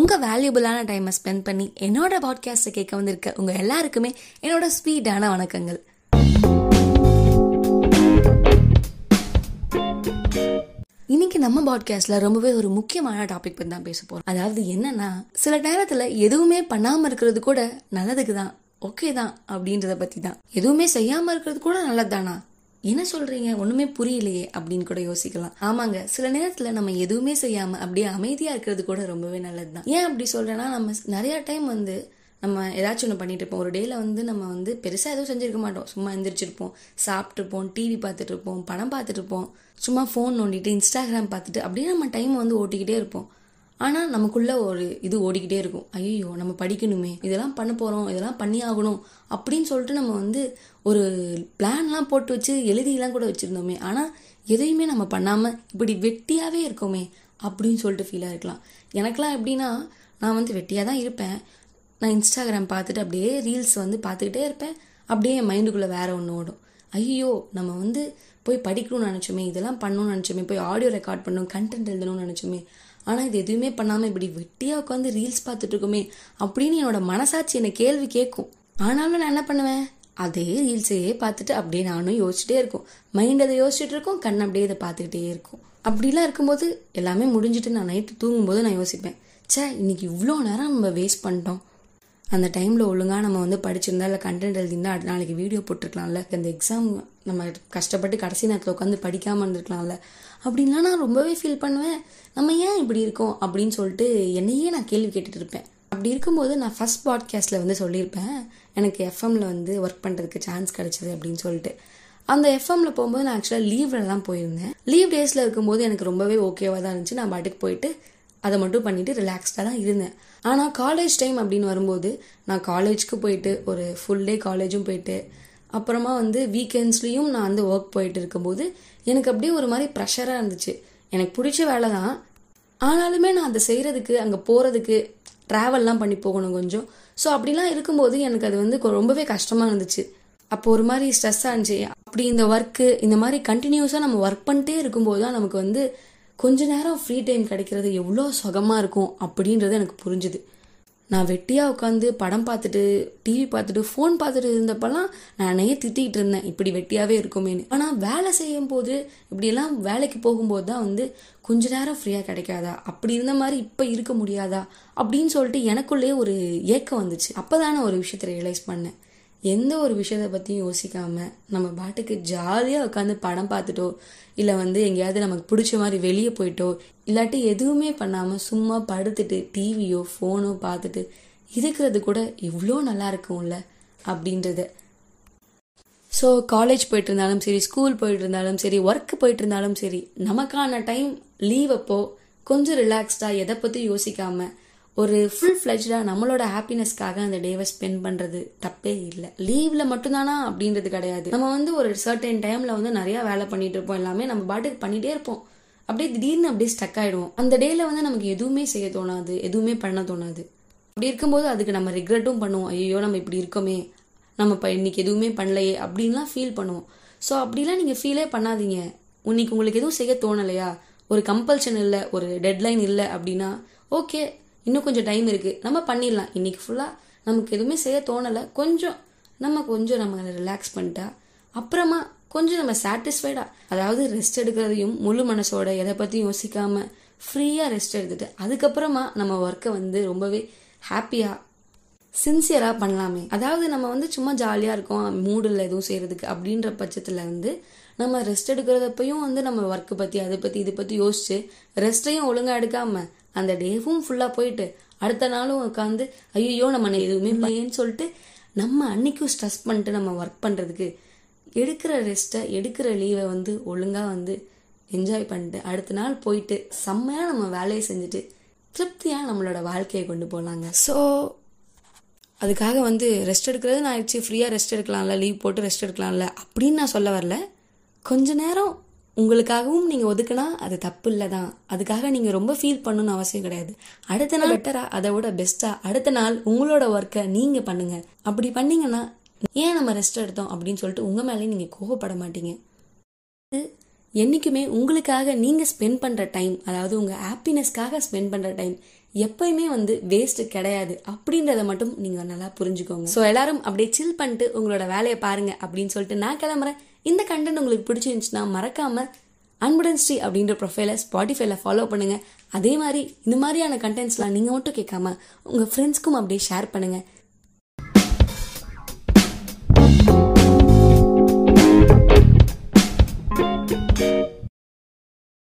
உங்கள் வேல்யூபிளான டைமை ஸ்பெண்ட் பண்ணி என்னோட பாட்காஸ்ட்டை கேட்க வந்திருக்க உங்கள் எல்லாருக்குமே என்னோட ஸ்வீட்டான வணக்கங்கள். இன்னைக்கு நம்ம பாட்காஸ்ட்ல ரொம்பவே ஒரு முக்கியமான டாபிக் பத்தி தான் பேச போறோம். அதாவது என்னன்னா சில நேரத்துல எதுவுமே பண்ணாம இருக்கிறது கூட நல்லதுக்கு தான் ஓகே தான் அப்படின்றத பத்தி தான். எதுவுமே செய்யாம இருக்கிறது கூட நல்லதுதானா? என்ன சொல்றீங்க? ஒண்ணுமே புரியலையே அப்படின்னு கூட யோசிக்கலாம். ஆமாங்க. சில நேரத்துல நம்ம எதுவுமே செய்யாம அப்படியே அமைதியா இருக்கிறது கூட ரொம்பவே நல்லதுதான். ஏன் அப்படி சொல்றேன்னா நம்ம நிறைய டைம் வந்து நம்ம ஏதாச்சும் ஒன்று பண்ணிட்டு இருப்போம். ஒரு டேல வந்து நம்ம வந்து பெருசாக எதுவும் செஞ்சிருக்க மாட்டோம். சும்மா எந்திரிச்சிருப்போம். சாப்பிட்ருப்போம் டிவி பார்த்துட்டு இருப்போம் படம் பார்த்துட்டு இருப்போம். சும்மா ஃபோன் நோண்டிட்டு இன்ஸ்டாகிராம் பார்த்துட்டு அப்படியே நம்ம டைம் வந்து ஓட்டிக்கிட்டே இருப்போம். ஆனால் நமக்குள்ள ஒரு இது ஓடிக்கிட்டே இருக்கும். ஐயோ நம்ம படிக்கணுமே இதெல்லாம் பண்ண போகிறோம் இதெல்லாம் பண்ணி ஆகணும் அப்படின்னு சொல்லிட்டு நம்ம வந்து ஒரு பிளான்லாம் போட்டு வச்சு எழுதிலாம் கூட வச்சுருந்தோமே. ஆனால் எதையுமே நம்ம பண்ணாமல் இப்படி வெட்டியாகவே இருக்கோமே அப்படின்னு சொல்லிட்டு ஃபீலாக இருக்கலாம். எனக்கெலாம் எப்படின்னா நான் வந்து வெட்டியாக தான் இருப்பேன். நான் இன்ஸ்டாகிராம் பார்த்துட்டு அப்படியே ரீல்ஸ் வந்து பார்த்துக்கிட்டே இருப்பேன். அப்படியே என் மைண்டுக்குள்ளே வேறு ஒன்று ஓடும். ஐயோ நம்ம வந்து போய் படிக்கணும்னு நினச்சோமே இதெல்லாம் பண்ணணும்னு நினச்சோமே போய் ஆடியோ ரெக்கார்ட் பண்ணணும் கண்டென்ட் எழுதணும்னு நினச்சோமே ஆனால் இது எதுவுமே பண்ணாமல் இப்படி வெட்டியாக உட்காந்து ரீல்ஸ் பார்த்துட்டு இருக்கோமே அப்படின்னு என்னோட மனசாட்சி என்னை கேள்வி கேட்கும். ஆனாலும் நான் என்ன பண்ணுவேன்? அதே ரீல்ஸையே பார்த்துட்டு அப்படியே நானும் யோசிச்சுட்டே இருக்கும். மைண்ட் அதை யோசிச்சுட்டு இருக்கும் கண் அப்படியே இதை பார்த்துக்கிட்டே இருக்கும். அப்படிலாம் இருக்கும்போது எல்லாமே முடிஞ்சிட்டு நான் நைட்டு தூங்கும்போது நான் யோசிப்பேன். ச்சே இன்னைக்கு இவ்வளோ நேரம் நம்ம வேஸ்ட் பண்ணிட்டோம். அந்த டைமில் ஒழுங்காக நம்ம வந்து படிச்சிருந்தா இல்லை கண்டென்ட் எழுதிருந்தா அடுத்த நாளைக்கு வீடியோ போட்டிருக்கலாம்ல. இந்த எக்ஸாம் நம்ம கஷ்டப்பட்டு கடைசி நேரத்தில் உட்காந்து படிக்காமல் இருந்திருக்கலாம்ல. அப்படின்லாம் நான் ரொம்பவே ஃபீல் பண்ணுவேன். நம்ம ஏன் இப்படி இருக்கோம் அப்படின்னு சொல்லிட்டு என்னையே நான் கேள்வி கேட்டுட்டு இருப்பேன். அப்படி இருக்கும்போது நான் ஃபர்ஸ்ட் பாட்காஸ்ட்டில் வந்து சொல்லியிருப்பேன். எனக்கு எஃப்எம்ல வந்து ஒர்க் பண்ணுறதுக்கு சான்ஸ் கிடைச்சது அப்படின்னு சொல்லிட்டு. அந்த எஃப்எம்ல போகும்போது நான் ஆக்சுவலாக லீவ்ல தான் போயிருந்தேன். லீவ் டேஸில் இருக்கும்போது எனக்கு ரொம்பவே ஓகேவாக தான் இருந்துச்சு. நான் பாட்டுக்கு போயிட்டு அதை மட்டும் பண்ணிட்டு ரிலாக்ஸ்டாக தான் இருந்தேன். ஆனால் காலேஜ் டைம் அப்படின்னு வரும்போது நான் காலேஜ்க்கு போயிட்டு ஒரு ஃபுல் டே காலேஜும் போயிட்டு அப்புறமா வந்து வீக்கெண்ட்ஸ்லேயும் நான் வந்து ஒர்க் போயிட்டு இருக்கும்போது எனக்கு அப்படியே ஒரு மாதிரி ப்ரெஷராக இருந்துச்சு. எனக்கு பிடிச்ச வேலை தான். ஆனாலுமே நான் அதை செய்கிறதுக்கு அங்கே போகிறதுக்கு ட்ராவல்லாம் பண்ணி போகணும் கொஞ்சம். ஸோ அப்படிலாம் இருக்கும்போது எனக்கு அது வந்து ரொம்பவே கஷ்டமாக இருந்துச்சு. அப்போ ஒரு மாதிரி ஸ்ட்ரெஸ்ஸாக இருந்துச்சு. அப்படி இந்த ஒர்க்கு இந்த மாதிரி கண்டினியூஸாக நம்ம ஒர்க் பண்ணிட்டே இருக்கும்போது தான் நமக்கு வந்து கொஞ்ச நேரம் ஃப்ரீ டைம் கிடைக்கிறது எவ்வளோ சுகமாக இருக்கும் அப்படின்றது எனக்கு புரிஞ்சுது. நான் வெட்டியாக உட்காந்து படம் பார்த்துட்டு டிவி பார்த்துட்டு ஃபோன் பார்த்துட்டு இருந்தப்பெல்லாம் நானே திட்டிகிட்டு இருந்தேன். இப்படி வெட்டியாகவே இருக்குமேனு ஆனால் வேலை செய்யும் போது இப்படியெல்லாம் வேலைக்கு போகும்போது தான் வந்து கொஞ்ச நேரம் ஃப்ரீயாக கிடைக்காதா? அப்படி இருந்த மாதிரி இப்போ இருக்க முடியாதா? அப்படின்னு சொல்லிட்டு எனக்குள்ளேயே ஒரு ஏக்கம் வந்துச்சு. அப்போ தானே ஒரு விஷயத்தை ரியலைஸ் பண்ணேன். எந்த ஒரு விஷயத்த பற்றியும் யோசிக்காம நம்ம பாட்டுக்கு ஜாலியாக உட்காந்து படம் பார்த்துட்டோ இல்லை வந்து எங்கேயாவது நமக்கு பிடிச்ச மாதிரி வெளியே போயிட்டோ இல்லாட்டி எதுவுமே பண்ணாமல் சும்மா படுத்துட்டு டிவியோ ஃபோனோ பார்த்துட்டு இருக்கிறது கூட இவ்வளோ நல்லா இருக்கும்ல அப்படின்றத. ஸோ காலேஜ் போயிட்டு இருந்தாலும் சரி ஸ்கூல் போயிட்டு இருந்தாலும் சரி ஒர்க் போயிட்டு இருந்தாலும் சரி நமக்கான டைம் லீவ் அப்போ கொஞ்சம் ரிலாக்ஸ்டாக எதை பற்றி யோசிக்காமல் ஒரு ஃபுல் ஃப்ளெஜ்டாக நம்மளோட ஹாப்பினஸ்க்காக அந்த டேவை ஸ்பெண்ட் பண்ணுறது தப்பே இல்லை. லீவில் மட்டும்தானா அப்படின்றது கிடையாது. நம்ம வந்து ஒரு சர்டன் டைமில் வந்து நிறையா வேலை பண்ணிட்டு இருப்போம். எல்லாமே நம்ம பாட்டுக்கு பண்ணிகிட்டே இருப்போம். அப்படியே திடீர்னு அப்படியே ஸ்டக் ஆகிடுவோம் அந்த டேயில் வந்து நமக்கு எதுவுமே செய்ய தோணாது. எதுவுமே பண்ண தோணாது. அப்படி இருக்கும்போது அதுக்கு நம்ம ரிக்ரெட்டும் பண்ணுவோம். ஐயோ நம்ம இப்படி இருக்கோமே. நம்ம இப்போ இன்னைக்கு எதுவுமே பண்ணலையே அப்படின்லாம் ஃபீல் பண்ணுவோம். ஸோ அப்படிலாம் நீங்கள் ஃபீலே பண்ணாதீங்க. இன்னைக்கு உங்களுக்கு எதுவும் செய்ய தோணலையா? ஒரு கம்பல்ஷன் இல்லை ஒரு டெட்லைன் இல்லை அப்படின்னா ஓகே இன்னும் கொஞ்சம் டைம் இருக்குது நம்ம பண்ணிடலாம். இன்னைக்கு ஃபுல்லாக நமக்கு எதுவுமே செய்ய தோணலை. கொஞ்சம் நம்ம கொஞ்சம் நம்ம ரிலாக்ஸ் பண்ணிட்டா அப்புறமா கொஞ்சம் நம்ம சாட்டிஸ்ஃபைடா அதாவது ரெஸ்ட் எடுக்கிறதையும் முழு மனசோட எதை பற்றியும் யோசிக்காம ஃப்ரீயாக ரெஸ்ட் எடுத்துட்டு அதுக்கப்புறமா நம்ம ஒர்க்கை வந்து ரொம்பவே ஹாப்பியாக சின்சியராக பண்ணலாமே. அதாவது நம்ம வந்து சும்மா ஜாலியாக இருக்கோம் மூடில் எதுவும் செய்கிறதுக்கு அப்படின்ற பட்சத்தில் வந்து நம்ம ரெஸ்ட் எடுக்கிறதப்பையும் வந்து நம்ம ஒர்க்கை பற்றி அதை பற்றி இதை பற்றி யோசிச்சு ரெஸ்ட்டையும் ஒழுங்காக எடுக்காமல் அந்த டேவும் ஃபுல்லாக போயிட்டு அடுத்த நாளும் உட்காந்து ஐயோ நம்ம எதுவுமே இல்லையேன்னு சொல்லிட்டு நம்ம அன்னைக்கும் ஸ்ட்ரெஸ் பண்ணிட்டு நம்ம ஒர்க் பண்ணுறதுக்கு எடுக்கிற ரெஸ்ட்டை எடுக்கிற லீவை வந்து ஒழுங்காக வந்து என்ஜாய் பண்ணிட்டு அடுத்த நாள் போயிட்டு செம்மையாக நம்ம வேலையை செஞ்சுட்டு திருப்தியாக நம்மளோட வாழ்க்கையை கொண்டு போகலாங்க ஸோ அதுக்காக வந்து ரெஸ்ட் எடுக்கிறது நான் ஆயிடுச்சு. ஃப்ரீயாக ரெஸ்ட் எடுக்கலாம்ல லீவ் போட்டு ரெஸ்ட் எடுக்கலாம்ல அப்படின்னு நான் சொல்ல வரல. கொஞ்ச நேரம் உங்களுக்காகவும் நீங்கள் ஒதுக்குனா அது தப்பு இல்லை தான் அதுக்காக நீங்கள் ரொம்ப ஃபீல் பண்ணணும்னு அவசியம் கிடையாது. அடுத்த நாள் பெட்டராக அதை விட பெஸ்ட்டாக அடுத்த நாள் உங்களோட ஒர்க்கை நீங்கள் பண்ணுங்க. அப்படி பண்ணீங்கன்னா ஏன் நம்ம ரெஸ்ட் எடுத்தோம் அப்படின்னு சொல்லிட்டு உங்கள் மேலேயும் நீங்கள் கோவப்பட மாட்டீங்க. என்றைக்குமே உங்களுக்காக நீங்கள் ஸ்பெண்ட் பண்ணுற டைம் அதாவது உங்கள் ஹாப்பினஸ்க்காக ஸ்பெண்ட் பண்ணுற டைம் எப்பயுமே வந்து வேஸ்ட் கிடையாது. அப்படின்றத மட்டும் நீங்க நல்லா புரிஞ்சுக்கோங்க. ஸோ எல்லாரும் அப்படியே சில் பண்ணிட்டு உங்களோட வேலையை பாருங்க அப்படின்னு சொல்லிட்டு நான் கிளம்புறேன். இந்த கண்டென்ட் உங்களுக்கு பிடிச்சிருந்துச்சுன்னா மறக்காம அன்புடன் ஸ்ரீ அப்படின்ற ப்ரொஃபைலை ஸ்பாட்டிஃபைல ஃபாலோ பண்ணுங்கள் அதே மாதிரி இந்த மாதிரியான கண்டென்ட்ஸ்லாம் நீங்கள் மட்டும் கேட்காம உங்கள் ஃப்ரெண்ட்ஸ்க்கும் அப்படியே ஷேர் பண்ணுங்கள்